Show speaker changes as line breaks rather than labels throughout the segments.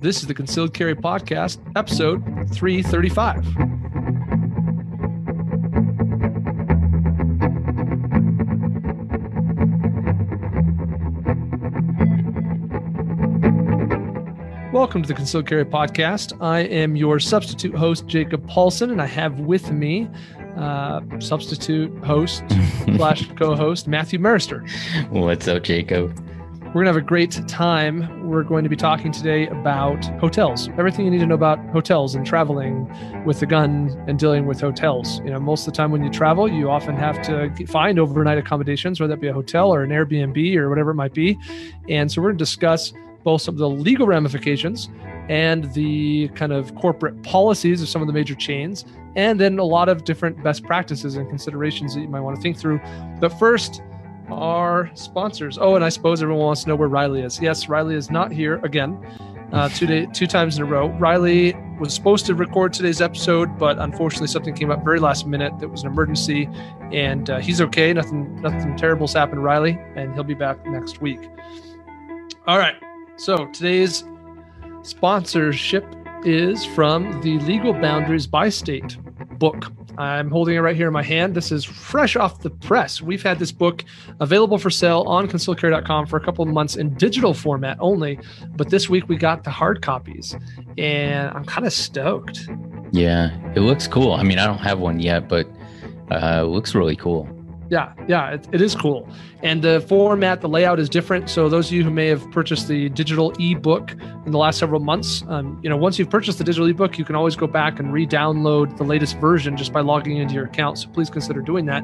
This is the Concealed Carry Podcast, episode 335. Welcome to the Concealed Carry Podcast. I am your substitute host, Jacob Paulsen, and I have with me uh, substitute host slash co-host Matthew Maruster.
What's up, Jacob?
We're gonna have a great time. We're going to be talking today about hotels, everything you need to know about hotels and traveling with the gun and dealing with hotels. You know, most of the time when you travel, you often have to find overnight accommodations, whether that be a hotel or an Airbnb or whatever it might be. And so we're gonna discuss both some of the legal ramifications and the kind of corporate policies of some of the major chains, and then a lot of different best practices and considerations that you might want to think through. But first, our sponsors. Oh, and I suppose everyone wants to know where Riley is. Yes, Riley is not here again. Uh, two day, two times in a row. Riley was supposed to record today's episode, but unfortunately something came up very last minute that was an emergency, and uh, he's okay. Nothing, nothing terrible's happened Riley, and he'll be back next week. All right. So today's sponsorship is from the Legal Boundaries by State book. I'm holding it right here in my hand. This is fresh off the press. We've had this book available for sale on concealedcarry.com for a couple of months in digital format only, but this week we got the hard copies, and I'm kind of stoked.
Yeah, it looks cool. I mean, I don't have one yet, but uh, it looks really cool.
Yeah, yeah, it, it is cool. And the format, the layout is different. So those of you who may have purchased the digital ebook in the last several months, um, you know, once you've purchased the digital ebook, you can always go back and re-download the latest version just by logging into your account. So please consider doing that.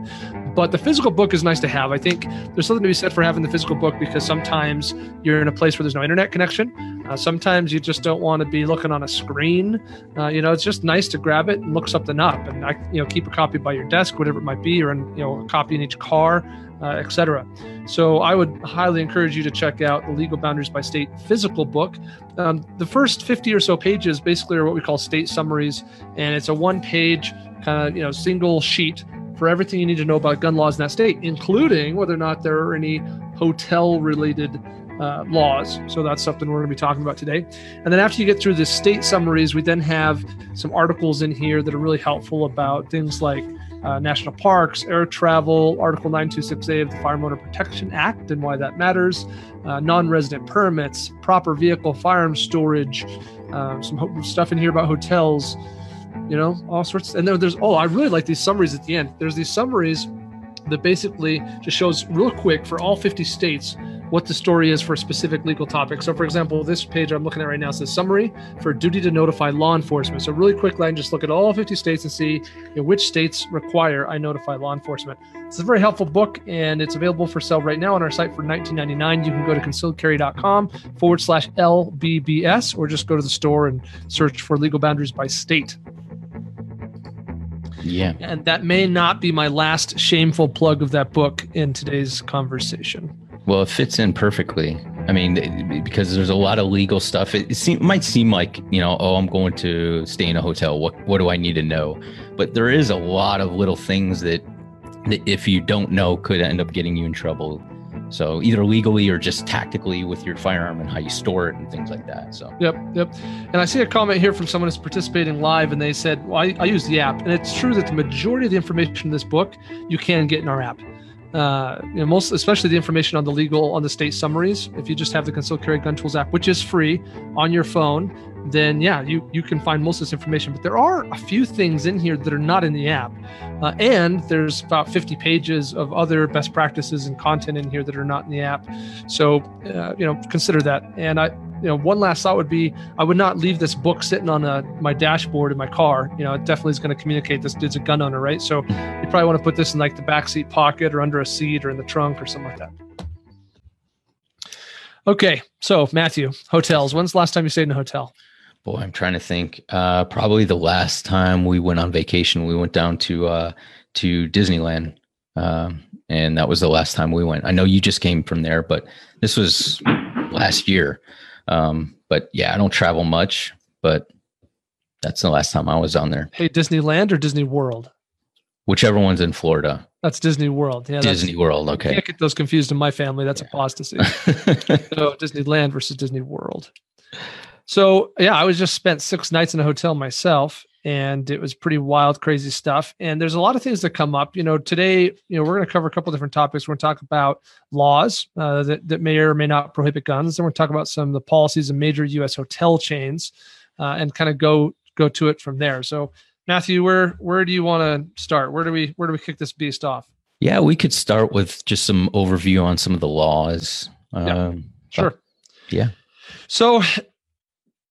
But the physical book is nice to have. I think there's something to be said for having the physical book because sometimes you're in a place where there's no internet connection. Uh, sometimes you just don't want to be looking on a screen. Uh, you know, it's just nice to grab it and look something up, and I, you know, keep a copy by your desk, whatever it might be, or in, you know, a copy in each car uh, etc. So I would highly encourage you to check out the Legal Boundaries by State physical book. Um, the first 50 or so pages basically are what we call state summaries, and it's a one-page kind of you know single sheet for everything you need to know about gun laws in that state, including whether or not there are any hotel-related uh, laws. So that's something we're going to be talking about today. And then after you get through the state summaries, we then have some articles in here that are really helpful about things like uh, national parks, air travel, Article 926A of the Firearm Owner Protection Act and why that matters, uh, non resident permits, proper vehicle firearm storage, uh, some stuff in here about hotels, you know, all sorts. And then there's, oh, I really like these summaries at the end. There's these summaries that basically just shows real quick for all 50 states what the story is for a specific legal topic. So, for example, this page I'm looking at right now says summary for duty to notify law enforcement. So, really quickly, I can just look at all 50 states and see know, which states require I notify law enforcement. It's a very helpful book, and it's available for sale right now on our site for 19.99. You can go to concealedcarry.com forward slash LBBS, or just go to the store and search for legal boundaries by state.
Yeah.
And that may not be my last shameful plug of that book in today's conversation.
Well, it fits in perfectly. I mean, because there's a lot of legal stuff. It, it might seem like you know, oh, I'm going to stay in a hotel. What what do I need to know? But there is a lot of little things that that if you don't know could end up getting you in trouble. So either legally or just tactically with your firearm and how you store it and things like that. So
yep, yep. And I see a comment here from someone who's participating live, and they said, "Well, I, I use the app, and it's true that the majority of the information in this book you can get in our app." Uh, you know, most especially the information on the legal on the state summaries. If you just have the Concealed Carry Gun Tools app, which is free on your phone, then yeah, you you can find most of this information. But there are a few things in here that are not in the app, uh, and there's about 50 pages of other best practices and content in here that are not in the app. So uh, you know, consider that. And I you know, one last thought would be I would not leave this book sitting on a, my dashboard in my car. You know, it definitely is going to communicate this dude's a gun owner, right? So you probably want to put this in like the backseat pocket or under a seat or in the trunk or something like that. Okay, so Matthew, hotels. When's the last time you stayed in a hotel?
Boy, I'm trying to think. Uh, probably the last time we went on vacation, we went down to uh, to Disneyland, um, and that was the last time we went. I know you just came from there, but this was last year. Um, but yeah, I don't travel much, but that's the last time I was on there.
Hey, Disneyland or Disney World?
Whichever one's in Florida.
That's Disney World.
Yeah, Disney World. Okay.
Can't get those confused in my family. That's yeah. apostasy. so Disneyland versus Disney World. So yeah, I was just spent six nights in a hotel myself, and it was pretty wild, crazy stuff. And there's a lot of things that come up. You know, today, you know, we're going to cover a couple different topics. We're going to talk about laws uh, that that may or may not prohibit guns. Then we're going to talk about some of the policies of major U.S. hotel chains, uh, and kind of go go to it from there. So, Matthew, where where do you want to start? Where do we where do we kick this beast off?
Yeah, we could start with just some overview on some of the laws.
Yeah, um, sure.
Yeah.
So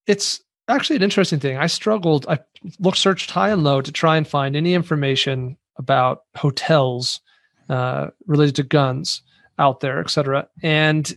it's actually an interesting thing. I struggled. I looked, searched high and low to try and find any information about hotels uh, related to guns out there, et cetera. And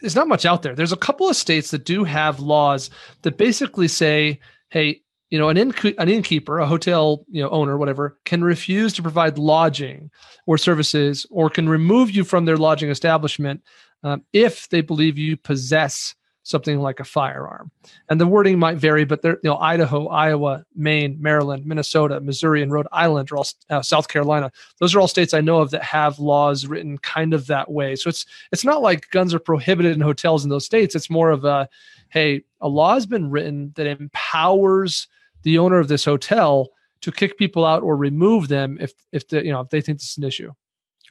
there's not much out there. There's a couple of states that do have laws that basically say, hey, you know, an, inn, an innkeeper, a hotel you know owner, whatever, can refuse to provide lodging or services, or can remove you from their lodging establishment um, if they believe you possess something like a firearm. And the wording might vary, but there, you know, Idaho, Iowa, Maine, Maryland, Minnesota, Missouri, and Rhode Island are all uh, South Carolina. Those are all states I know of that have laws written kind of that way. So it's it's not like guns are prohibited in hotels in those states. It's more of a, hey, a law has been written that empowers the owner of this hotel to kick people out or remove them if if the, you know if they think this is an issue.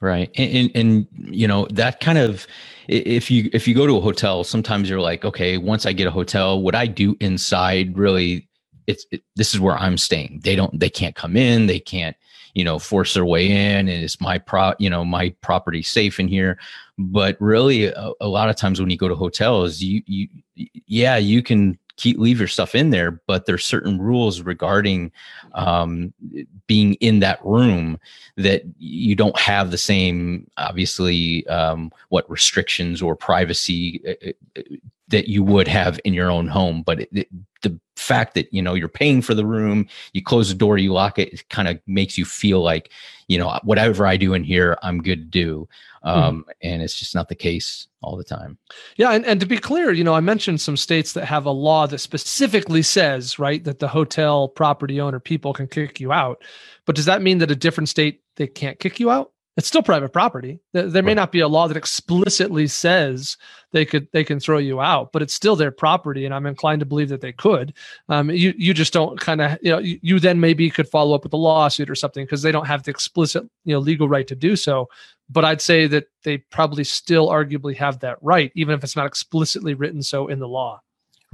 Right. And, and, and, you know, that kind of, if you, if you go to a hotel, sometimes you're like, okay, once I get a hotel, what I do inside really, it's, it, this is where I'm staying. They don't, they can't come in. They can't, you know, force their way in and it's my pro, you know, my property safe in here. But really a, a lot of times when you go to hotels, you, you, yeah, you can keep leave your stuff in there but there's certain rules regarding um, being in that room that you don't have the same obviously um, what restrictions or privacy uh, uh, that you would have in your own home but it, it, the fact that you know you're paying for the room you close the door you lock it it kind of makes you feel like you know whatever i do in here i'm good to do hmm. um, mm. and it's just not the case all the time
yeah and, and to be clear you know i mentioned some states that have a law that specifically says right that the hotel property owner people can kick you out but does that mean that a different state they can't kick you out it's still private property. There may not be a law that explicitly says they could they can throw you out, but it's still their property, and I'm inclined to believe that they could. Um, you you just don't kind of you know you, you, then maybe could follow up with a lawsuit or something because they don't have the explicit you know legal right to do so. But I'd say that they probably still arguably have that right, even if it's not explicitly written so in the law.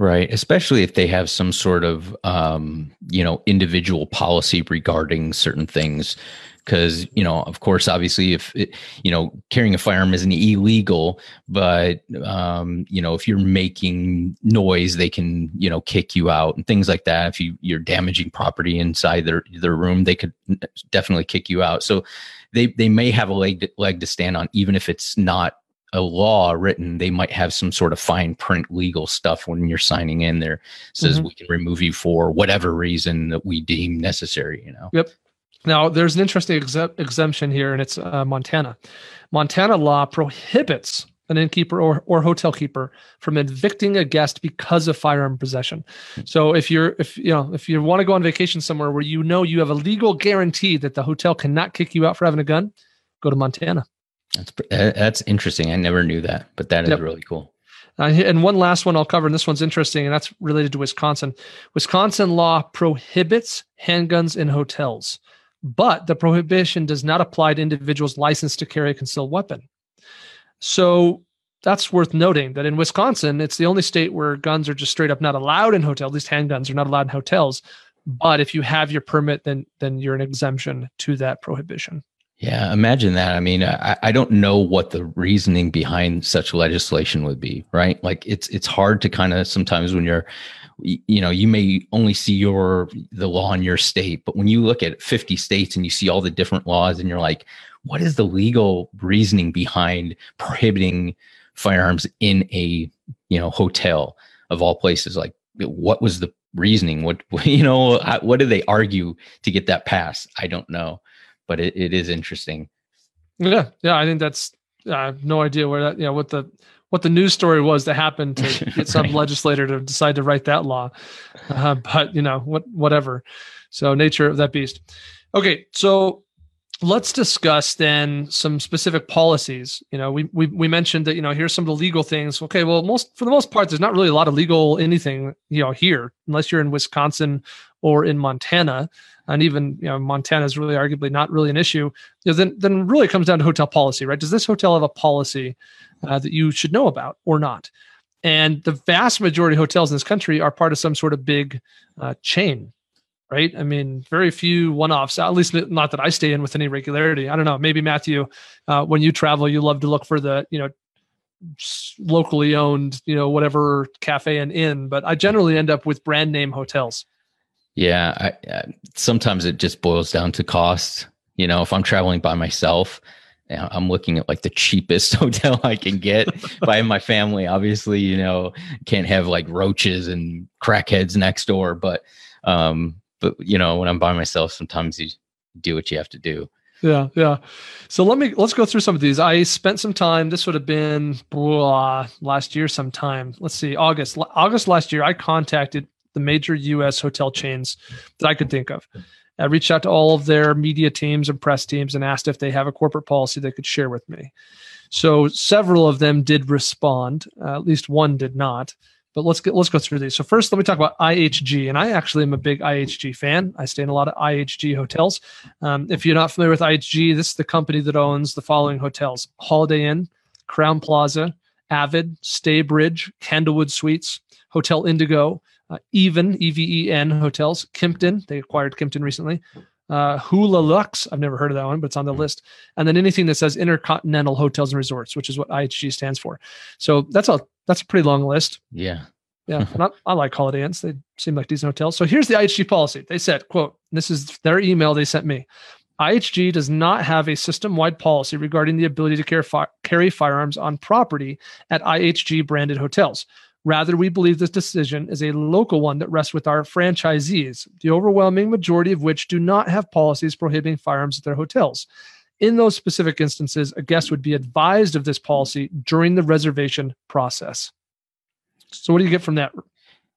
Right, especially if they have some sort of um, you know individual policy regarding certain things because you know of course obviously if it, you know carrying a firearm isn't illegal but um, you know if you're making noise they can you know kick you out and things like that. If you you're damaging property inside their their room they could definitely kick you out. So they they may have a leg leg to stand on. Even if it's not a law written they might have some sort of fine print legal stuff when you're signing in there says mm-hmm. we can remove you for whatever reason that we deem necessary you know?
Yep now, there's an interesting exemption here, and it's uh, Montana. Montana law prohibits an innkeeper or, or hotel keeper from evicting a guest because of firearm possession. So if you're if you know if you want to go on vacation somewhere where you know you have a legal guarantee that the hotel cannot kick you out for having a gun, go to Montana.
That's that's interesting. I never knew that, but that is yep. really cool.
Uh, and one last one I'll cover, and this one's interesting, and that's related to Wisconsin. Wisconsin law prohibits handguns in hotels but the prohibition does not apply to individuals licensed to carry a concealed weapon. So that's worth noting that in Wisconsin, it's the only state where guns are just straight up not allowed in hotels. Least handguns are not allowed in hotels. But if you have your permit, then then you're an exemption to that prohibition.
Yeah, imagine that. I mean, I, I don't know what the reasoning behind such legislation would be, right? Like it's it's hard to kind of sometimes when you're you know you may only see your the law in your state but when you look at 50 states and you see all the different laws and you're like what is the legal reasoning behind prohibiting firearms in a you know hotel of all places? Like what was the reasoning? What you know what did they argue to get that passed? I don't know but it, it is interesting.
Yeah yeah i think that's i have no idea where that you know what the what the news story was that happened to get some right. legislator to decide to write that law. Uh, but you know what, whatever. So nature of that beast. Okay, so let's discuss then some specific policies you know we, we we mentioned that you know here's some of the legal things okay well most for the most part there's not really a lot of legal anything you know here unless you're in wisconsin or in montana and even you know montana is really arguably not really an issue you know, then then really comes down to hotel policy right does this hotel have a policy uh, that you should know about or not and the vast majority of hotels in this country are part of some sort of big uh, chain right? I mean, very few one-offs. At least not that I stay in with any regularity. I don't know. Maybe Matthew, uh, when you travel, you love to look for the you know locally owned, you know, whatever cafe and inn. But I generally end up with brand name hotels.
Yeah, I, I, sometimes it just boils down to cost. You know, if I'm traveling by myself, I'm looking at like the cheapest hotel I can get. if I my family, obviously, you know, can't have like roaches and crackheads next door. But um, but you know, when I'm by myself, sometimes you do what you have to do.
Yeah, yeah. So let me let's go through some of these. I spent some time. This would have been blah, last year sometime. Let's see, August. August last year, I contacted the major U.S. hotel chains that I could think of. I reached out to all of their media teams and press teams and asked if they have a corporate policy they could share with me. So several of them did respond. Uh, at least one did not. But let's get let's go through these. So first, let me talk about IHG, and I actually am a big IHG fan. I stay in a lot of IHG hotels. Um, if you're not familiar with IHG, this is the company that owns the following hotels: Holiday Inn, Crowne Plaza, Avid, Staybridge, Candlewood Suites, Hotel Indigo, uh, Even E V E N hotels, Kimpton. They acquired Kimpton recently. Uh, HUALUXE, I've never heard of that one, but it's on the list. And then anything that says Intercontinental Hotels and Resorts, which is what IHG stands for. So that's a that's a pretty long list.
Yeah.
Yeah. and I, I, like Holiday Inns. They seem like decent hotels. So here's the IHG policy. They said, quote, this is their email they sent me. IHG does not have a system-wide policy regarding the ability to carry, fi- carry firearms on property at IHG branded hotels. Rather, we believe this decision is a local one that rests with our franchisees, the overwhelming majority of which do not have policies prohibiting firearms at their hotels. In those specific instances, a guest would be advised of this policy during the reservation process. So, what do you get from that?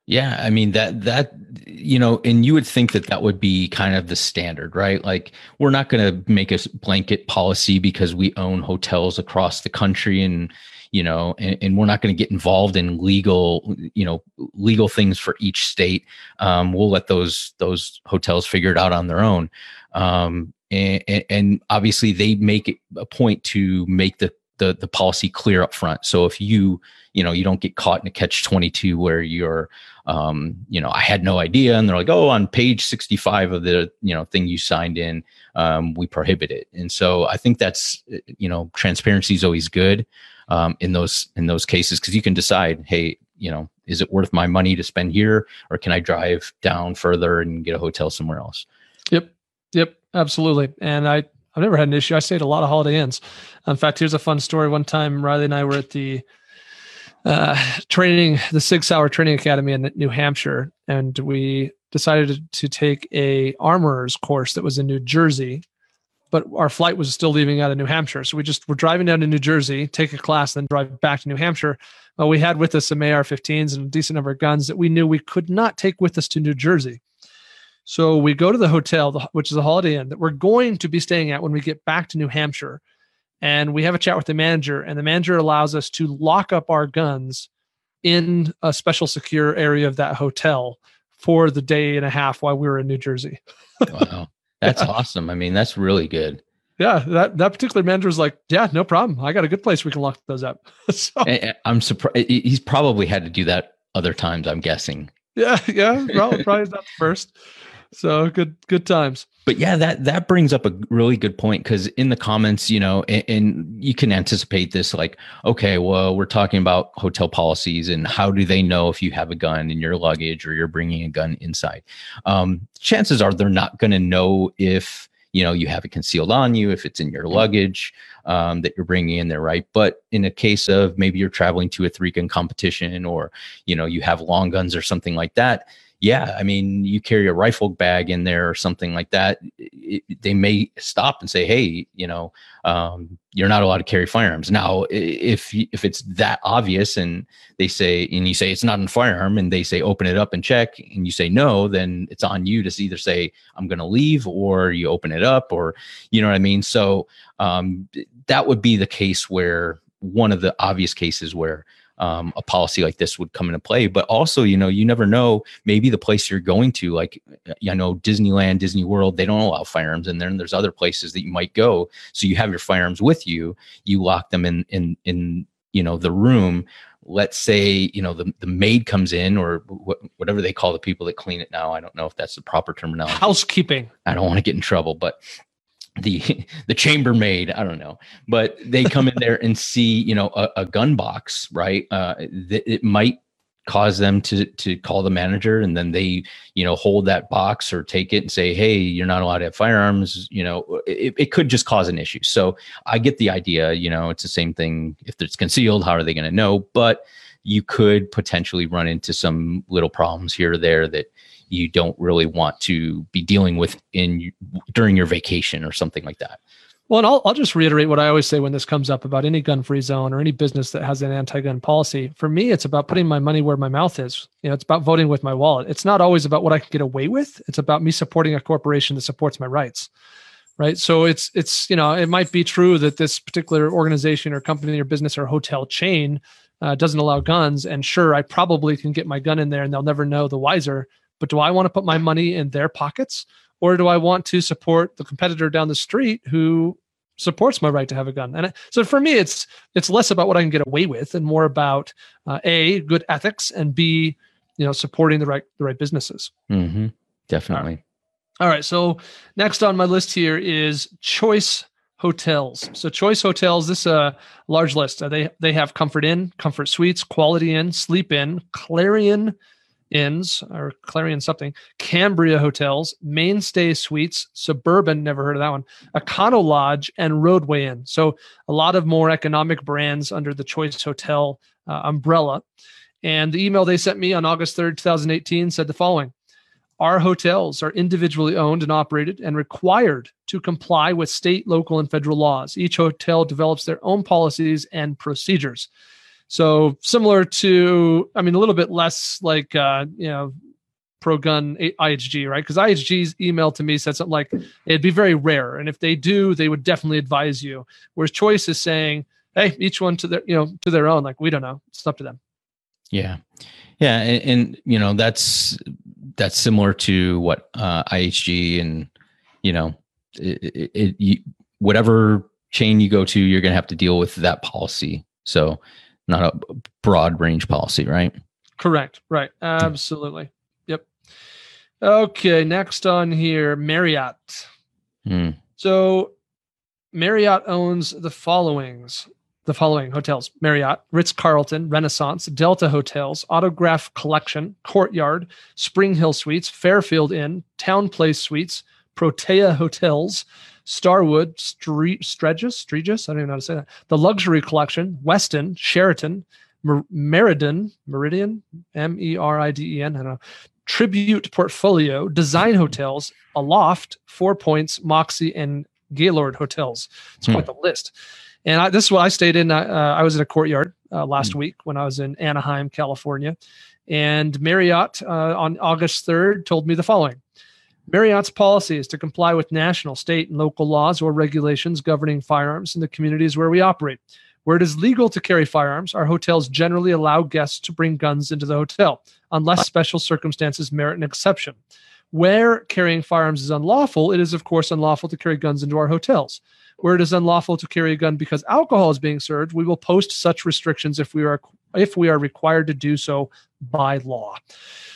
Yeah, I mean that that you know, and you would think that that would be kind of the standard, right? Like we're not going to make a blanket policy because we own hotels across the country and you know, and, and we're not going to get involved in legal, you know, legal things for each state. Um, we'll let those those hotels figure it out on their own. Um, and, and obviously they make it a point to make the, the the policy clear up front. So if you you know you don't get caught in a catch 22 where you're um, you know i had no idea and they're like oh on page 65 of the you know thing you signed in um, we prohibit it. And so i think that's you know transparency is always good um, in those in those cases because you can decide hey you know is it worth my money to spend here or can i drive down further and get a hotel somewhere else?
Yep. Yep. Absolutely. And i i've never had an issue i stayed a lot of holiday inns in fact here's a fun story one time riley and i were at the uh, training the Sig Sauer Training Academy in New Hampshire, and we decided to take a armorer's course that was in New Jersey but our flight was still leaving out of New Hampshire. So we just were driving down to New Jersey, take a class, then drive back to New Hampshire. Well, we had with us some AR-15s and a decent number of guns that we knew we could not take with us to New Jersey. So we go to the hotel, which is a Holiday Inn that we're going to be staying at when we get back to New Hampshire, and we have a chat with the manager, and the manager allows us to lock up our guns in a special secure area of that hotel for the day and a half while we were in New Jersey.
wow. That's yeah. awesome. I mean, that's really good.
Yeah, that that particular manager was like, "Yeah, no problem. I got a good place we can lock those up."
so, I'm surprised he's probably had to do that other times. I'm guessing.
Yeah, yeah, probably, probably not the first. So good, good times.
But yeah, that that brings up a really good point because in the comments, you know, and, and, you can anticipate this, like, okay, well, we're talking about hotel policies and how do they know if you have a gun in your luggage or you're bringing a gun inside? Um, chances are they're not going to know if you know you have it concealed on you if it's in your luggage um, that you're bringing in there, right? But in a case of maybe you're traveling to a three gun competition, or you know you have long guns or something like that, yeah, I mean, you carry a rifle bag in there or something like that, it, they may stop and say, "Hey, you know, um, you're not allowed to carry firearms." Now, if if it's that obvious, and they say, and you say it's not a firearm, and they say open it up and check, and you say no, then it's on you to either say I'm going to leave, or you open it up, or you know what I mean. So um, that would be the case where one of the obvious cases where um, a policy like this would come into play. But also, you know, you never know. Maybe the place you're going to, like, you know, Disneyland, Disney World, they don't allow firearms in there, and there's other places that you might go. So you have your firearms with you. You lock them in in in you know the room. Let's say you know the the maid comes in or wh- whatever they call the people that clean it now. I don't know if that's the proper terminology.
Housekeeping.
I don't want to get in trouble, but the the chambermaid i don't know but they come in there and see you know a, a gun box right? Uh th- it might cause them to to call the manager and then they you know hold that box or take it and say hey you're not allowed to have firearms you know it, it could just cause an issue. So i get the idea you know it's the same thing. If it's concealed how are they going to know? But you could potentially run into some little problems here or there that you don't really want to be dealing with in during your vacation or something like that.
Well, and I'll, I'll just reiterate what I always say when this comes up about any gun free zone or any business that has an anti gun policy. For me, it's about putting my money where my mouth is. You know, it's about voting with my wallet. It's not always about what I can get away with. It's about me supporting a corporation that supports my rights. Right. So it's, it's, you know, it might be true that this particular organization or company or business or hotel chain uh, doesn't allow guns. And sure, I probably can get my gun in there and they'll never know the wiser. But do I want to put my money in their pockets or do I want to support the competitor down the street who supports my right to have a gun? And so for me, it's it's less about what I can get away with and more about uh, a good ethics and b you know supporting the right the right businesses.
Mm-hmm. Definitely.
All right. So next on my list here is choice hotels. So Choice Hotels, this is a large list. Uh, they they have Comfort Inn, Comfort Suites, Quality Inn, Sleep Inn, Clarion Inns or Clarion something, Cambria Hotels, Mainstay Suites, Suburban, never heard of that one, Econo Lodge, and Rodeway Inn. So a lot of more economic brands under the Choice Hotel uh, umbrella. And the email they sent me on August 3rd, 2018 said the following Our hotels are individually owned and operated and required to comply with state, local, and federal laws. Each hotel develops their own policies and procedures. So similar to, I mean, a little bit less like, uh, you know, pro gun IHG, right? Because IHG's email to me said something like it'd be very rare, and if they do, they would definitely advise you. Whereas Choice is saying, hey, each one to their, you know, to their own. Like we don't know, it's up to them.
Yeah, yeah, and, and you know that's that's similar to what uh, IHG and you know, it, it, it you, whatever chain you go to, you're going to have to deal with that policy. So not a broad range policy, right?
Correct. Right. Absolutely. Yep. Okay. Next on here, Marriott.
Hmm.
So Marriott owns the followings the following hotels Marriott, Ritz Carlton, Renaissance, Delta Hotels, Autograph Collection, Courtyard, Spring Hill Suites, Fairfield Inn, Town Place Suites, Protea Hotels, Starwood, Street, Stregus, Stregus, I don't even know how to say that. The Luxury Collection, Westin, Sheraton, Mer- Meridian, Meridian, M E R I D E N, I don't know. Tribute Portfolio, Design Hotels, Aloft, Four Points, Moxy, and Gaylord Hotels. It's hmm. quite the list. And I, this is what I stayed in. Uh, I was in a courtyard uh, last hmm. week when I was in Anaheim, California. And Marriott uh, on August 3rd told me the following Marriott's policy is to comply with national, state, and local laws or regulations governing firearms in the communities where we operate. Where it is legal to carry firearms, our hotels generally allow guests to bring guns into the hotel, unless special circumstances merit an exception. Where carrying firearms is unlawful, it is, of course, unlawful to carry guns into our hotels. Where it is unlawful to carry a gun because alcohol is being served, we will post such restrictions if we are if we are required to do so by law.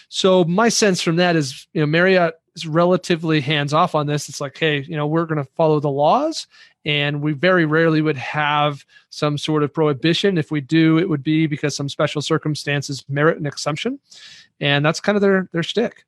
So my sense from that is, you know, Marriott is relatively hands off on this. It's like, hey, you know, we're going to follow the laws, and we very rarely would have some sort of prohibition. If we do, it would be because some special circumstances merit an exemption, and that's kind of their their stick.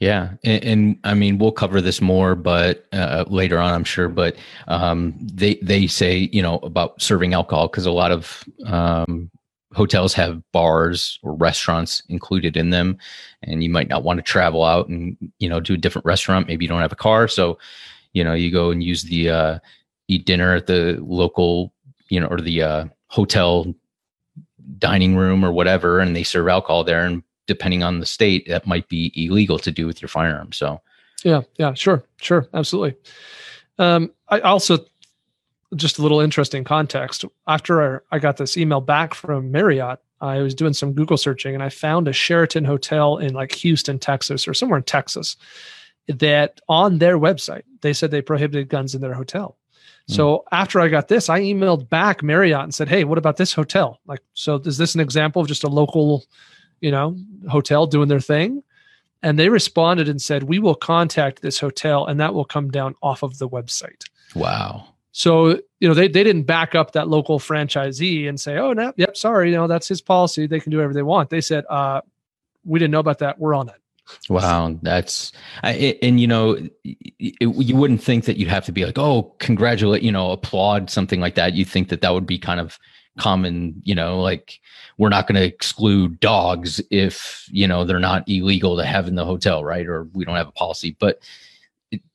Yeah, and, and, I mean we'll cover this more, but uh, later on, I'm sure. But um, they they say you know about serving alcohol because a lot of um, hotels have bars or restaurants included in them, and you might not want to travel out and you know do a different restaurant. Maybe you don't have a car, so you know you go and use the uh, eat dinner at the local you know or the uh, hotel dining room or whatever, and they serve alcohol there and depending on the state, that might be illegal to do with your firearm. So,
yeah, yeah, sure, sure, absolutely. Um, I also just a little interesting context. After I got this email back from Marriott, I was doing some Google searching and I found a Sheraton hotel in like Houston, Texas, or somewhere in Texas that on their website they said they prohibited guns in their hotel. So hmm. after I got this, I emailed back Marriott and said, "Hey, what about this hotel? Like, so is this an example of just a local you know, hotel doing their thing. And they responded and said, We will contact this hotel and that will come down off of the website.
Wow.
So, you know, they, they didn't back up that local franchisee and say, Oh, no, yep, sorry, you know, that's his policy. They can do whatever they want. They said, uh, we didn't know about that. We're on it.
Wow, that's I, and you know, it, you wouldn't think that you'd have to be like, oh, congratulate, you know, applaud something like that. You think that that would be kind of common, you know, like we're not going to exclude dogs if, you know, they're not illegal to have in the hotel, right? Or we don't have a policy. But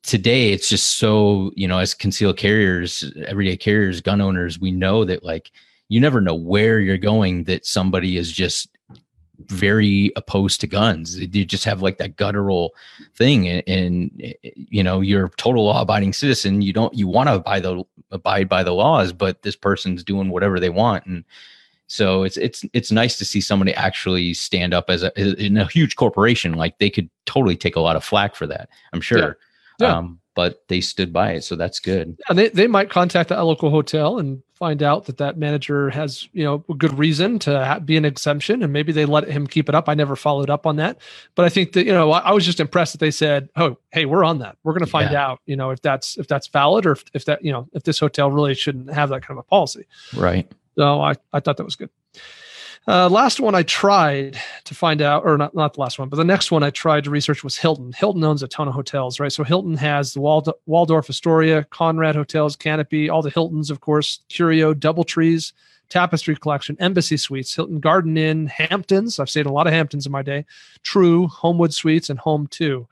today it's just so, you know, as concealed carriers, everyday carriers, gun owners, we know that like you never know where you're going that somebody is just very opposed to guns. You just have like that guttural thing, and, and you know you're a total law-abiding citizen. You don't you want to abide the abide by the laws, but this person's doing whatever they want, and so it's it's it's nice to see somebody actually stand up as a in a huge corporation. Like they could totally take a lot of flack for that. I'm sure. Yeah. Yeah. Um, but they stood by it, so that's good.
And they, they might contact a local hotel and find out that that manager has you know a good reason to be an exemption and maybe they let him keep it up i never followed up on that but i think that you know i, I was just impressed that they said oh hey we're on that we're going to find yeah. out you know if that's if that's valid or if, if that you know if this hotel really shouldn't have that kind of a policy
right
so i i thought that was good uh, last one I tried to find out, or not, not the last one, but the next one I tried to research was Hilton. Hilton owns a ton of hotels, right? So Hilton has the Wald- Waldorf Astoria, Conrad Hotels, Canopy, all the Hiltons, of course, Curio, DoubleTrees, Tapestry Collection, Embassy Suites, Hilton Garden Inn, Hamptons. I've stayed a lot of Hamptons in my day. True, Homewood Suites, and Home2.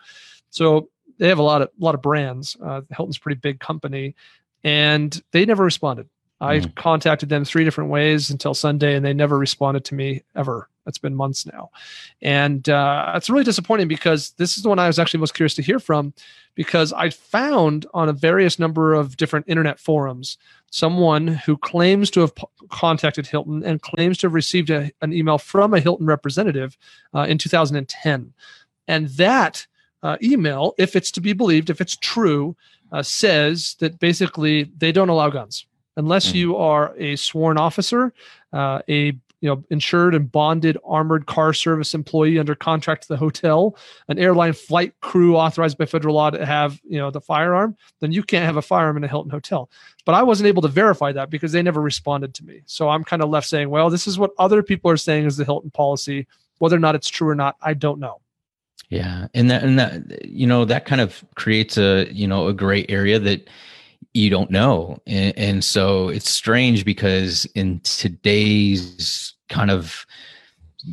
So they have a lot of lot of brands. Uh, Hilton's pretty big company, and they never responded. I mm. contacted them three different ways until Sunday, and they never responded to me ever. That's been months now, and uh, it's really disappointing because this is the one I was actually most curious to hear from, because I found on a various number of different internet forums someone who claims to have p- contacted Hilton and claims to have received a, an email from a Hilton representative uh, in 2010, and that uh, email, if it's to be believed, if it's true, uh, says that basically they don't allow guns unless mm-hmm. you are a sworn officer, uh, a you know insured and bonded armored car service employee under contract to the hotel, an airline flight crew authorized by federal law to have you know the firearm, then you can't have a firearm in a Hilton hotel. But I wasn't able to verify that because they never responded to me. So I'm kind of left saying, well, this is what other people are saying is the Hilton policy. Whether or not it's true or not, I don't know.
Yeah, and that and that you know that kind of creates a you know a gray area that you don't know. And, and so it's strange because in today's kind of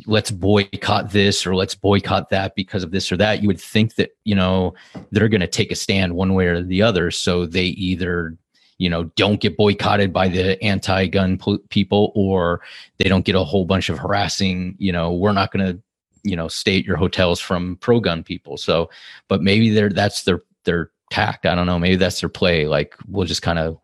let's boycott this or let's boycott that because of this or that you would think that you know they're going to take a stand one way or the other so they either you know don't get boycotted by the anti-gun people or they don't get a whole bunch of harassing you know we're not going to you know state your hotels from pro-gun people so but maybe they're that's their their tact. I don't know. Maybe that's their play. Like we'll just kind of,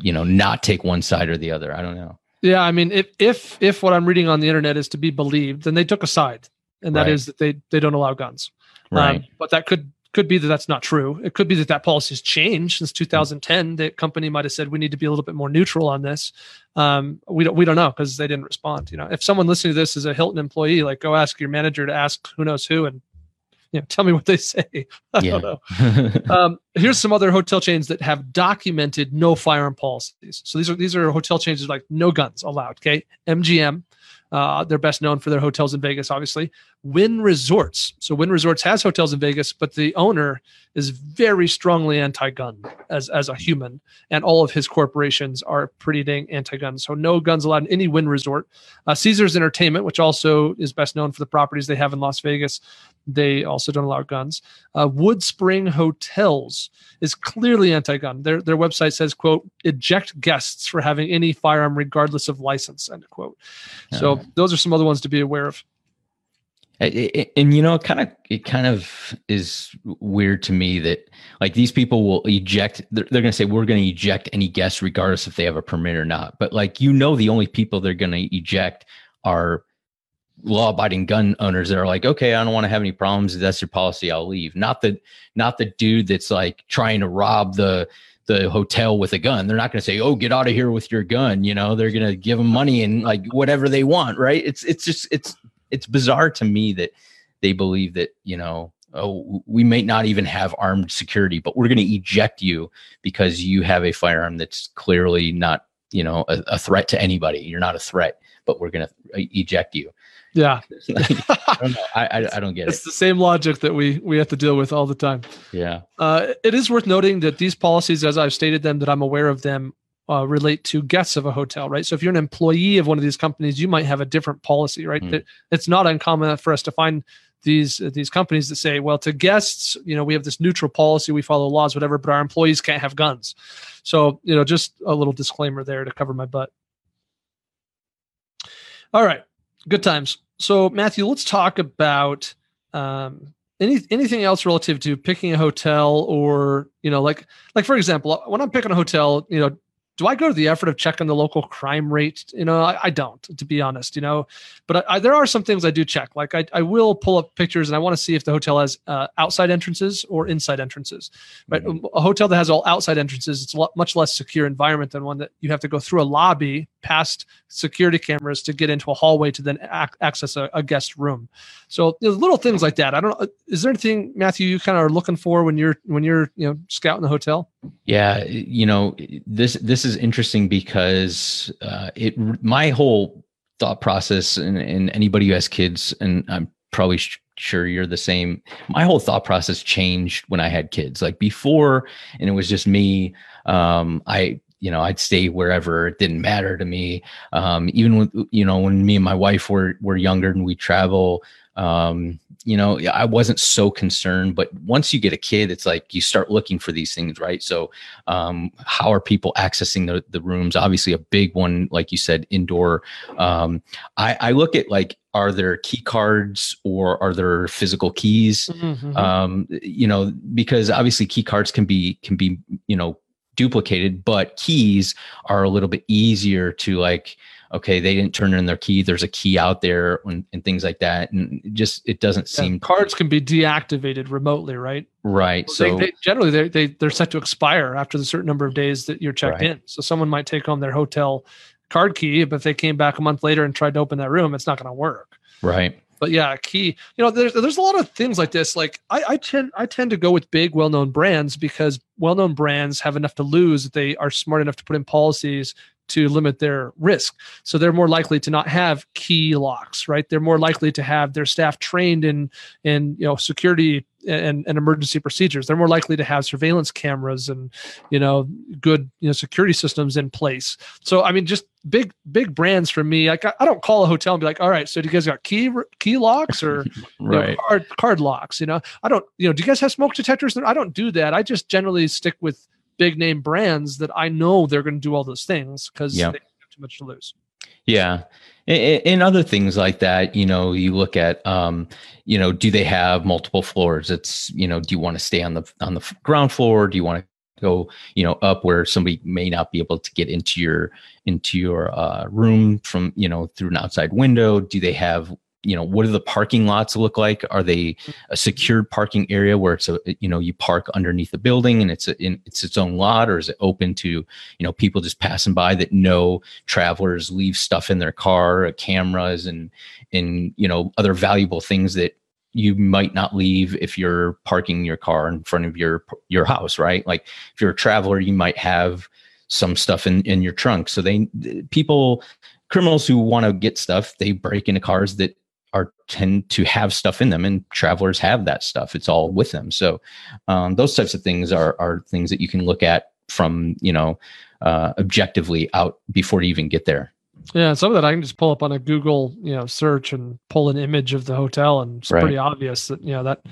you know, not take one side or the other. I don't know.
Yeah, I mean, if if if what I'm reading on the internet is to be believed, then they took a side, and that right. is that they they don't allow guns. Um, right. Um, but that could could be that that's not true. It could be that that policy has changed since 2010. The company might have said we need to be a little bit more neutral on this. Um, we don't we don't know because they didn't respond. You know, if someone listening to this is a Hilton employee, like go ask your manager to ask who knows who and you know, tell me what they say. I yeah. don't know. um, here's some other hotel chains that have documented no firearm policies. So these are these are hotel chains like no guns allowed. Okay, MGM, Uh, they're best known for their hotels in Vegas, obviously. Wynn Resorts. So Wynn Resorts has hotels in Vegas, but the owner is very strongly anti-gun as as a human, and all of his corporations are pretty dang anti-gun. So no guns allowed in any Wynn Resort. Uh, Caesars Entertainment, which also is best known for the properties they have in Las Vegas, they also don't allow guns. Uh, Woodspring Hotels is clearly anti-gun. Their their website says, "quote eject guests for having any firearm regardless of license." End quote. So those are some other ones to be aware of.
And, and you know, it kind of it kind of is weird to me that like these people will eject. They're, they're going to say we're going to eject any guests regardless if they have a permit or not. But like you know, the only people they're going to eject are law-abiding gun owners that are like, okay, I don't want to have any problems. If that's your policy. I'll leave. Not the not the dude that's like trying to rob the the hotel with a gun. They're not going to say, "Oh, get out of here with your gun." You know, they're going to give them money and like whatever they want, right? It's it's just it's it's bizarre to me that they believe that you know oh we may not even have armed security but we're going to eject you because you have a firearm that's clearly not you know a, a threat to anybody. You're not a threat but we're going to eject you.
Yeah.
I, don't know. I, I, I don't get
it's
it.
it's the same logic that we we have to deal with all the time.
Yeah.
Uh, it is worth noting that these policies as i've stated them that i'm aware of them uh, relate to guests of a hotel, right? So if you're an employee of one of these companies, you might have a different policy, right?
Mm.
It's not uncommon for us to find these uh, these companies that say, well, to guests, you know, we have this neutral policy, we follow laws, whatever, but our employees can't have guns. So you know, just a little disclaimer there to cover my butt. All right, good times. So Matthew, let's talk about um, any anything else relative to picking a hotel or you know like like for example when i'm picking a hotel you know do I go to the effort of checking the local crime rate? You know, I, I don't, to be honest. You know, but I, I, there are some things I do check. Like I, I will pull up pictures and I want to see if the hotel has uh, outside entrances or inside entrances. Right, mm-hmm. a hotel that has all outside entrances, it's a lot, much less secure environment than one that you have to go through a lobby past security cameras to get into a hallway to then ac- access a, a, guest room. So little things like that. I don't. Is there anything, Matthew, you kind of are looking for when you're when you're you know scouting the hotel?
Yeah, you know this this is interesting because uh, it my whole thought process and, and anybody who has kids and I'm probably sh- sure you're the same. My whole thought process changed when I had kids. Like before, and it was just me. Um, I you know i'd stay wherever it didn't matter to me. Um, even with you know when me and my wife were were younger and we travel um, you know i wasn't so concerned but once you get a kid it's like you start looking for these things right? So um, how are people accessing the, the rooms? Obviously a big one like you said indoor. Um, I, I look at like are there key cards or are there physical keys? Mm-hmm. um, you know because obviously key cards can be can be you know duplicated, but keys are a little bit easier to like, okay, they didn't turn in their key. There's a key out there and, and things like that. And just, it doesn't yeah, seem
cards can be deactivated remotely, right?
Right.
Well,
so
they, they, generally they, they, they're set to expire after the certain number of days that you're checked right. in. So someone might take home their hotel card key, but if they came back a month later and tried to open that room, it's not going to work.
Right
but yeah, key. You know, there's there's a lot of things like this. Like I, I tend I tend to go with big, well-known brands because well-known brands have enough to lose they are smart enough to put in policies to limit their risk. So they're more likely to not have key locks, right? They're more likely to have their staff trained in in you know security and, and emergency procedures. They're more likely to have surveillance cameras and you know good you know security systems in place. So I mean, just big big brands for me. Like I, I don't call a hotel and be like, all right, so do you guys got key key locks or
right.
you know, card card locks? You know, I don't. You know, do you guys have smoke detectors? I don't do that. I just generally stick with big name brands that I know they're going to do all those things because they have too much to lose.
Yeah. And other things like that, you know, you look at, um, you know, do they have multiple floors? It's, you know, do you want to stay on the on the ground floor? Do you want to go, you know, up where somebody may not be able to get into your into your uh, room from, you know, through an outside window? Do they have you know what do the parking lots look like? Are they a mm-hmm. secured parking area where it's a you know you park underneath the building and it's a, in, it's its own lot or is it open to you know people just passing by that know travelers leave stuff in their car uh, cameras and and you know other valuable things that you might not leave if you're parking your car in front of your your house right? Like if you're a traveler you might have some stuff in in your trunk. So they people criminals who want to get stuff, they break into cars that are tend to have stuff in them and travelers have that stuff it's all with them so um, those types of things are are things that you can look at from you know uh, objectively out before you even get there
yeah, some of that I can just pull up on a Google, you know, search and pull an image of the hotel, and it's right. pretty obvious that you know that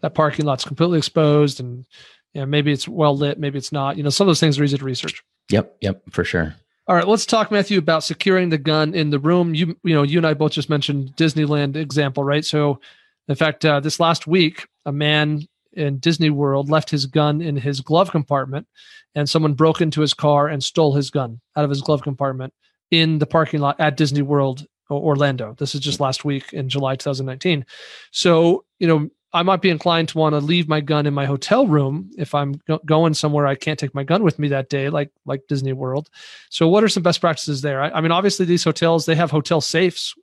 that parking lot's completely exposed, and you know, maybe it's well lit, maybe it's not. You know, some of those things are easy to research.
Yep, yep, for sure.
All right, let's talk, Matthew, about securing the gun in the room. You, you know, you and I both just mentioned Disneyland example, right? So, in fact, uh, this last week, a man in Disney World left his gun in his glove compartment, and someone broke into his car and stole his gun out of his glove compartment in the parking lot at Disney World Orlando. This is just last week in July 2019. So, you know, I might be inclined to want to leave my gun in my hotel room if I'm go- going somewhere I can't take my gun with me that day, like like Disney World. So, what are some best practices there? I, I mean, obviously these hotels they have hotel safes.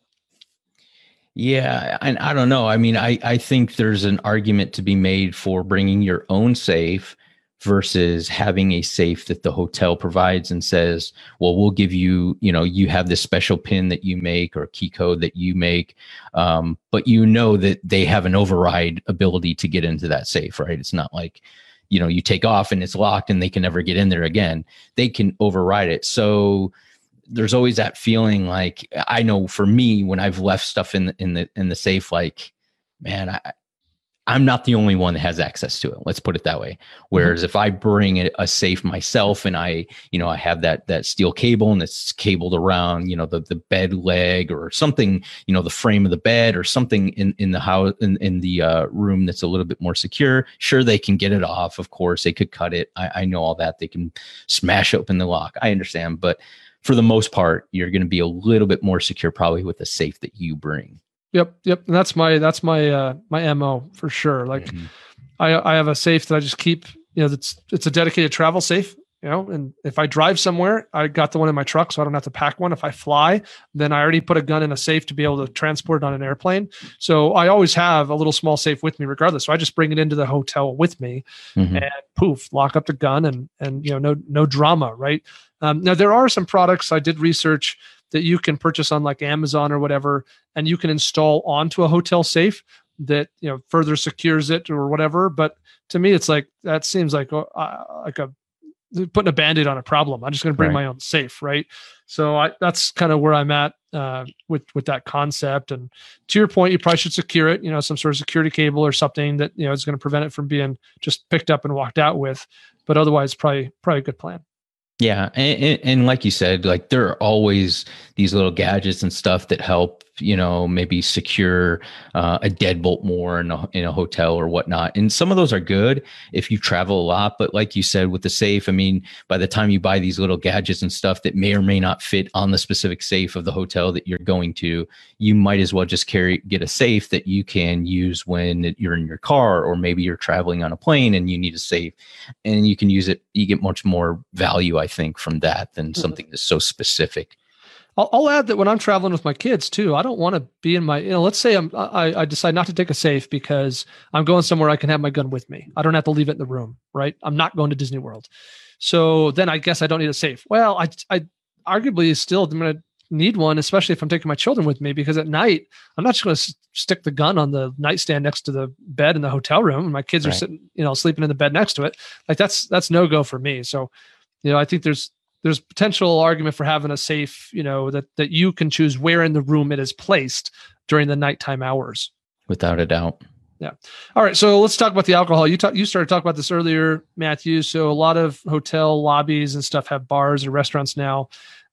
Yeah, and I don't know. I mean, I I think there's an argument to be made for bringing your own safe versus having a safe that the hotel provides and says, well, we'll give you, you know, you have this special pin that you make or key code that you make. Um, but you know that they have an override ability to get into that safe, right? It's not like, you know, you take off and it's locked and they can never get in there again. They can override it. So there's always that feeling like I know for me when I've left stuff in the, in the in the safe, like man, I, I'm not the only one that has access to it. Let's put it that way. Whereas mm-hmm. if I bring a, a, safe myself and I, you know, I have that that steel cable and it's cabled around, you know, the the bed leg or something, you know, the frame of the bed or something in in the house in in the uh, room that's a little bit more secure. Sure, they can get it off. Of course, they could cut it. I, I know all that. They can smash open the lock. I understand, but for the most part, you're going to be a little bit more secure probably with the safe that you bring.
Yep, yep. And that's my that's my uh my mo for sure. Like mm-hmm. I I have a safe that I just keep. You know, it's it's a dedicated travel safe. You know, and if I drive somewhere, I got the one in my truck, so I don't have to pack one. If I fly, then I already put a gun in a safe to be able to transport it on an airplane. So I always have a little small safe with me, regardless. So I just bring it into the hotel with me, mm-hmm. and poof, lock up the gun, and and you know, no no drama, right? Um, now there are some products I did research that you can purchase on like Amazon or whatever, and you can install onto a hotel safe that you know further secures it or whatever. But to me, it's like that seems like uh, like a putting a band-aid on a problem. I'm just going to bring right. my own safe, right? So I, that's kind of where I'm at uh, with with that concept. And to your point, you probably should secure it. You know, some sort of security cable or something that you know is going to prevent it from being just picked up and walked out with. But otherwise, probably probably a good plan.
Yeah, and, and, like you said, like there are always these little gadgets and stuff that help you know maybe secure uh, a deadbolt more in a, in a hotel or whatnot. And some of those are good if you travel a lot but like you said with the safe i mean by the time you buy these little gadgets and stuff that may or may not fit on the specific safe of the hotel that you're going to you might as well just carry get a safe that you can use when you're in your car or maybe you're traveling on a plane and you need a safe. And you can use it you get much more value i think from that than mm-hmm. something that's so specific
I'll, I'll, add that when I'm traveling with my kids too, I don't want to be in my, you know, let's say I'm, I, I decide not to take a safe because I'm going somewhere I can have my gun with me. I don't have to leave it in the room, right? I'm not going to Disney World. So then I guess I don't need a safe. Well, I, I arguably still I'm going to need one, especially if I'm taking my children with me, because at night I'm not just going to s- stick the gun on the nightstand next to the bed in the hotel room, and my kids right. are sitting, you know, sleeping in the bed next to it. Like that's that's no go for me. So, you know, I think there's there's potential argument for having a safe, you know, that that you can choose where in the room it is placed during the nighttime hours.
Without a doubt.
Yeah. All right. So let's talk about the alcohol. You talk, you started talking about this earlier, Matthew. So a lot of hotel lobbies and stuff have bars or restaurants now.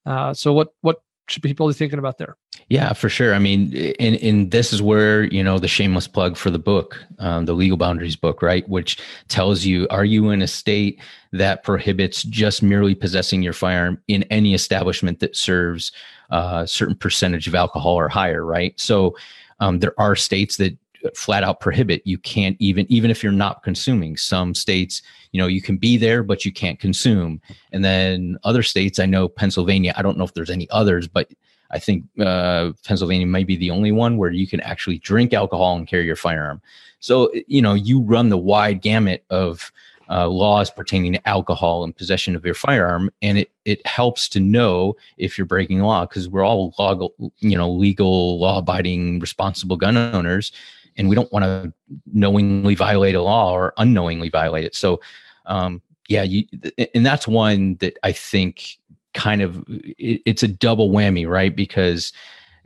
Uh, so what what should people be thinking about there?
Yeah, for sure. I mean, and and this is where you know the shameless plug for the book, um, the legal boundaries book, right? Which tells you are you in a state that prohibits just merely possessing your firearm in any establishment that serves uh, a certain percentage of alcohol or higher, right? So um, there are states that flat out prohibit you can't even even if you're not consuming. Some states you know you can be there but you can't consume. And then other states i know pennsylvania i don't know if there's any others but i think uh, pennsylvania might be the only one where you can actually drink alcohol and carry your firearm. So you know you run the wide gamut of uh, laws pertaining to alcohol and possession of your firearm, and it it helps to know if you're breaking law because we're all law, you know, legal, law-abiding, responsible gun owners, and we don't want to knowingly violate a law or unknowingly violate it. So, um, yeah, you, and that's one that I think kind of it, it's a double whammy, right? Because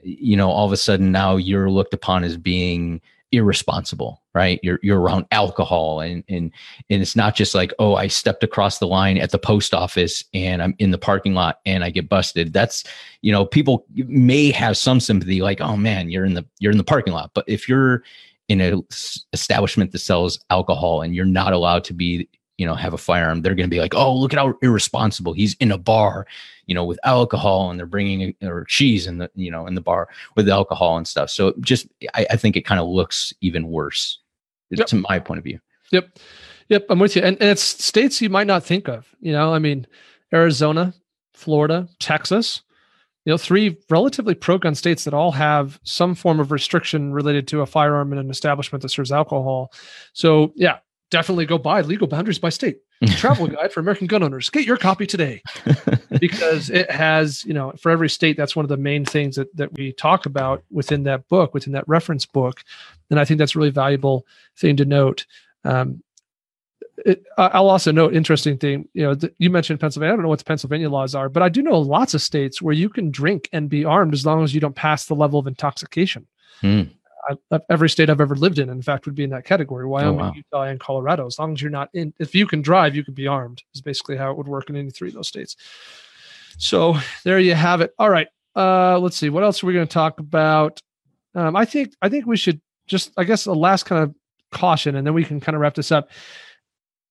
you know, all of a sudden now you're looked upon as being irresponsible right? You're you're around alcohol and and and it's not just like oh i stepped across the line at the post office and i'm in the parking lot and i get busted. That's you know people may have some sympathy like oh man you're in the you're in the parking lot. But if you're in a establishment that sells alcohol and you're not allowed to be you know have a firearm they're going to be like oh look at how irresponsible. He's in a bar you know with alcohol and they're bringing or cheese in the you know in the bar with alcohol and stuff. So just i, I think it kind of looks even worse yep. to my point of view.
Yep. Yep i'm with you. And, and it's states you might not think of you know? I mean arizona florida texas you know three relatively pro-gun states that all have some form of restriction related to a firearm in an establishment that serves alcohol. So yeah definitely go buy Legal Boundaries by State Travel Guide for American Gun Owners. Get your copy today because it has, you know, for every state, that's one of the main things that, that we talk about within that book, within that reference book. And I think that's a really valuable thing to note. Um, it, I'll also note interesting thing. You know, th- you mentioned Pennsylvania. I don't know what the Pennsylvania laws are, but I do know lots of states where you can drink and be armed as long as you don't pass the level of intoxication. Hmm. I, every state I've ever lived in, in fact, would be in that category: Wyoming, oh, wow. Utah, and Colorado. As long as you're not in, if you can drive, you can be armed. Is basically how it would work in any three of those states. So there you have it. All right, uh, let's see. What else are we going to talk about? Um, I think I think we should just, I guess, a last kind of caution, and then we can kind of wrap this up.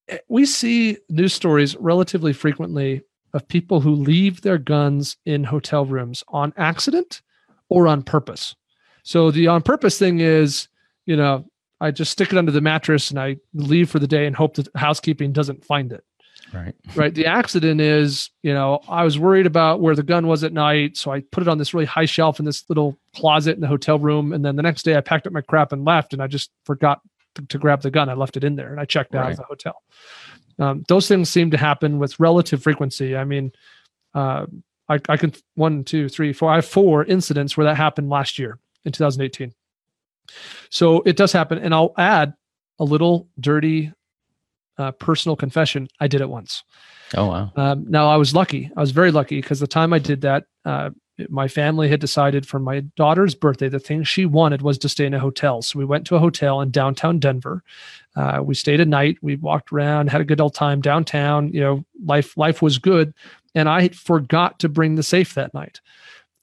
Eh, we see news stories relatively frequently of people who leave their guns in hotel rooms on accident or on purpose. So the on purpose thing is, you know, I just stick it under the mattress and I leave for the day and hope that housekeeping doesn't find it.
Right.
Right. The accident is, you know, I was worried about where the gun was at night. So I put it on this really high shelf in this little closet in the hotel room. And then the next day I packed up my crap and left and I just forgot to, to grab the gun. I left it in there and I checked out right. of the hotel. Um, those things seem to happen with relative frequency. I mean, uh, I, I can one, two, three, four. I have four incidents where that happened last year in 2018. So it does happen. And I'll add a little dirty uh, personal confession. I did it once.
Oh, wow.
Um, now, I was lucky. I was very lucky because the time I did that, uh, my family had decided for my daughter's birthday, the thing she wanted was to stay in a hotel. So we went to a hotel in downtown Denver. Uh, we stayed a night. We walked around, had a good old time downtown. You know, life life was good, and I forgot to bring the safe that night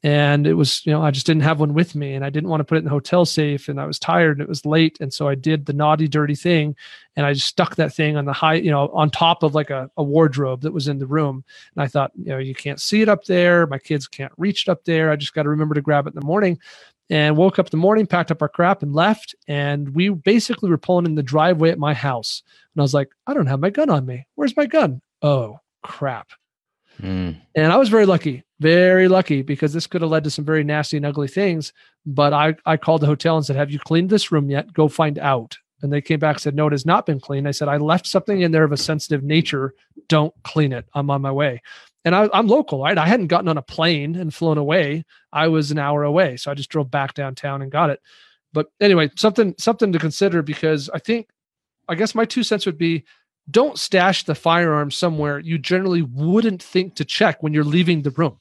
and it was you know i just didn't have one with me and i didn't want to put it in the hotel safe and i was tired and it was late and so i did the naughty dirty thing and i just stuck that thing on the high you know on top of like a, a wardrobe that was in the room. And i thought you know you can't see it up there. My kids can't reach it up there. I just got to remember to grab it in the morning. And woke up the morning packed up our crap and left and we basically were pulling in the driveway at my house. And i was like i don't have my gun on me. Where's my gun? Oh crap Mm. And I was very lucky, very lucky because this could have led to some very nasty and ugly things. But I, I called the hotel and said, Have you cleaned this room yet? Go find out. And they came back and said, No, it has not been cleaned. I said, I left something in there of a sensitive nature. Don't clean it. I'm on my way. And I, am local, right? I hadn't gotten on a plane and flown away. I was an hour away. So I just drove back downtown and got it. But anyway, something something to consider because I think I guess my two cents would be don't stash the firearm somewhere you generally wouldn't think to check when you're leaving the room.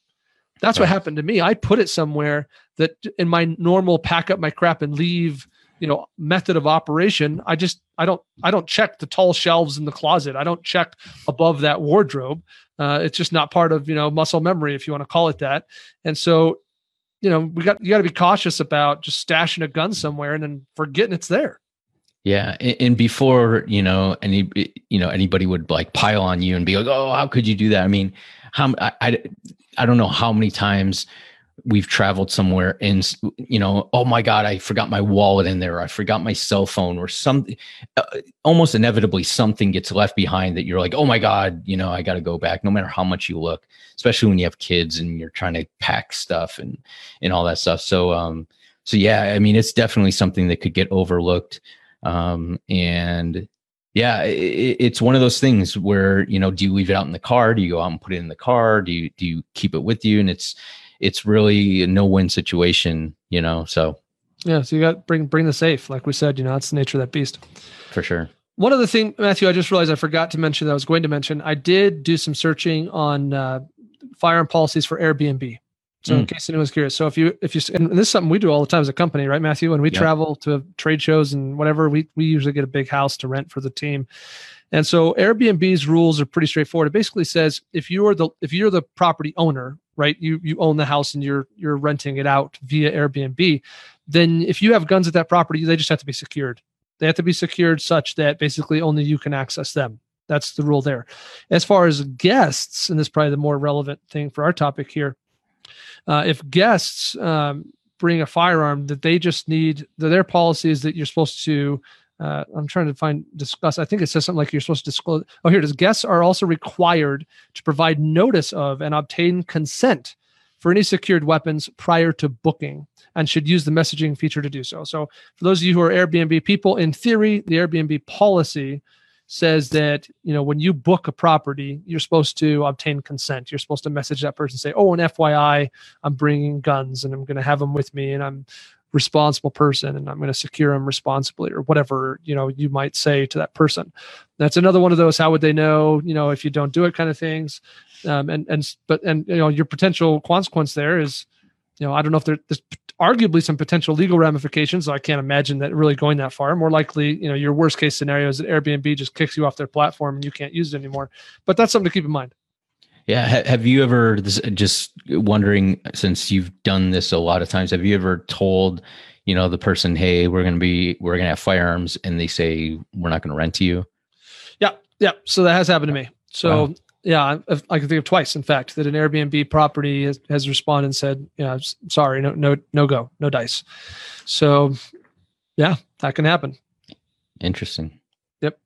That's what happened to me. I put it somewhere that in my normal pack up my crap and leave, you know, method of operation, I just I don't I don't check the tall shelves in the closet. I don't check above that wardrobe. Uh, it's just not part of you know muscle memory, if you want to call it that. And so, you know, we got you got to be cautious about just stashing a gun somewhere and then forgetting it's there.
Yeah, and before you know any you know anybody would like pile on you and be like, "Oh, how could you do that?" I mean, how I I, I don't know how many times we've traveled somewhere and you know, oh my god, I forgot my wallet in there. I forgot my cell phone or something. Uh, almost inevitably, something gets left behind that you're like, oh my god, you know, I got to go back. No matter how much you look, especially when you have kids and you're trying to pack stuff and and all that stuff. So um, so yeah, I mean, it's definitely something that could get overlooked um, and Yeah, it, it's one of those things where you know, do you leave it out in the car? Do you go out and put it in the car? Do you do you keep it with you? And it's it's really a no win situation, you know. So
yeah, so you got bring bring the safe, like we said. You know, that's the nature of that beast.
For sure.
One other thing, Matthew, I just realized I forgot to mention that I was going to mention. I did do some searching on uh, firearm policies for Airbnb. So mm. in case anyone's curious, so if you if you and this is something we do all the time as a company, right, Matthew? When we yep. travel to trade shows and whatever, we we usually get a big house to rent for the team. And so Airbnb's rules are pretty straightforward. It basically says if you're the if you're the property owner, right, you you own the house and you're you're renting it out via Airbnb, then if you have guns at that property, they just have to be secured. They have to be secured such that basically only you can access them. That's the rule there. As far as guests, and this is probably the more relevant thing for our topic here, uh, if guests um, bring a firearm, that they just need the, their policy is that you're supposed to. Uh, I'm trying to find discuss. I think it says something like you're supposed to disclose. Oh, here it is. Guests are also required to provide notice of and obtain consent for any secured weapons prior to booking and should use the messaging feature to do so. So, for those of you who are Airbnb people, in theory, the Airbnb policy says that you know when you book a property you're supposed to obtain consent. You're supposed to message that person say oh and fyi i'm bringing guns and i'm going to have them with me and i'm responsible person and i'm going to secure them responsibly or whatever you know you might say to that person. That's another one of those how would they know you know if you don't do it kind of things. Um, and and but and you know your potential consequence there is you know i don't know if there's arguably some potential legal ramifications. So I can't imagine that really going that far. More likely, you know, your worst case scenario is that Airbnb just kicks you off their platform and you can't use it anymore. But that's something to keep in mind.
Yeah. Have you ever just wondering since you've done this a lot of times? Have you ever told, you know, the person, "Hey, we're going to be we're going to have firearms," and they say we're not going to rent to you?
Yeah, yeah. So that has happened to me. So wow yeah, I can think of twice, in fact, that an Airbnb property has, has responded and said, "Yeah, sorry, no, no, no go, no dice." So, yeah, that can happen.
Interesting.
Yep.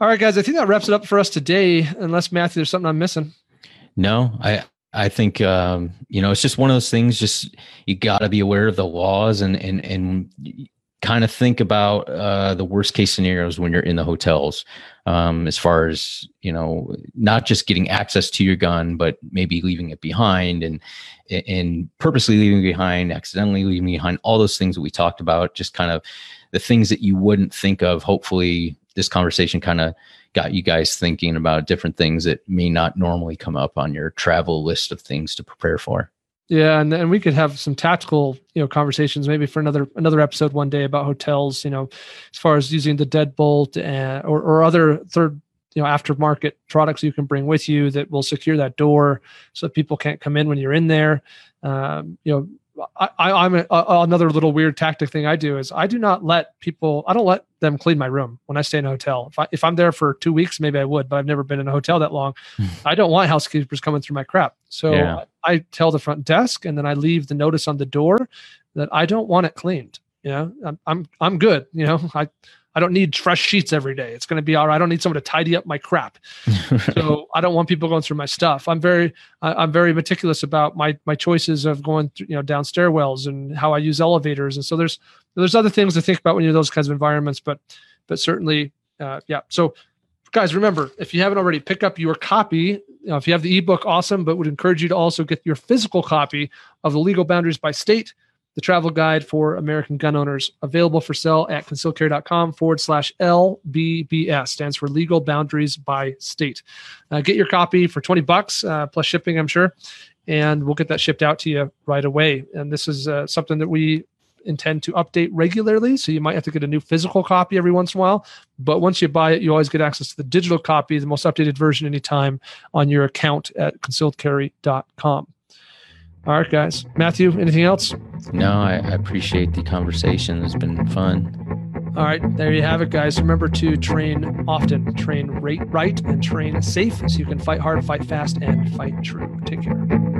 All right, guys, I think that wraps it up for us today. Unless Matthew, there's something I'm missing.
No, I I think um, you know it's just one of those things. Just you got to be aware of the laws and and and kind of think about uh, the worst case scenarios when you're in the hotels um, as far as you know not just getting access to your gun but maybe leaving it behind and and purposely leaving behind accidentally leaving behind all those things that we talked about just kind of the things that you wouldn't think of. Hopefully this conversation kind of got you guys thinking about different things that may not normally come up on your travel list of things to prepare for
yeah, and and we could have some tactical, you know, conversations maybe for another another episode one day about hotels. You know, as far as using the deadbolt and or or other third you know aftermarket products you can bring with you that will secure that door so that people can't come in when you're in there. Um, you know, I, am another little weird tactic thing I do is I do not let people. I don't let them clean my room when I stay in a hotel. If I if I'm there for two weeks, maybe I would, but I've never been in a hotel that long. Hmm. I don't want housekeepers coming through my crap. So yeah. I, I tell the front desk, and then I leave the notice on the door that I don't want it cleaned. You know, I'm I'm I'm good. You know, I I don't need fresh sheets every day. It's going to be all right. I don't need someone to tidy up my crap. so I don't want people going through my stuff. I'm very, I'm very meticulous about my my choices of going through, you know, down stairwells and how I use elevators. And so there's there's other things to think about when you're in those kinds of environments. But but certainly, uh, yeah. So guys, remember if you haven't already, pick up your copy. You know, if you have the ebook, awesome. But would encourage you to also get your physical copy of the Legal Boundaries by State the travel guide for American gun owners, available for sale at concealedcarry.com forward slash LBBS, stands for Legal Boundaries by State. Uh, get your copy for 20 bucks uh, plus shipping, I'm sure, and we'll get that shipped out to you right away. And this is uh, something that we intend to update regularly. So you might have to get a new physical copy every once in a while. But once you buy it, you always get access to the digital copy, the most updated version anytime on your account at concealedcarry.com. All right, guys. Matthew, anything else?
No, I, I appreciate the conversation. It's been fun.
All right, there you have it, guys. Remember to train often, train right, right, and train safe so you can fight hard, fight fast, and fight true. Take care.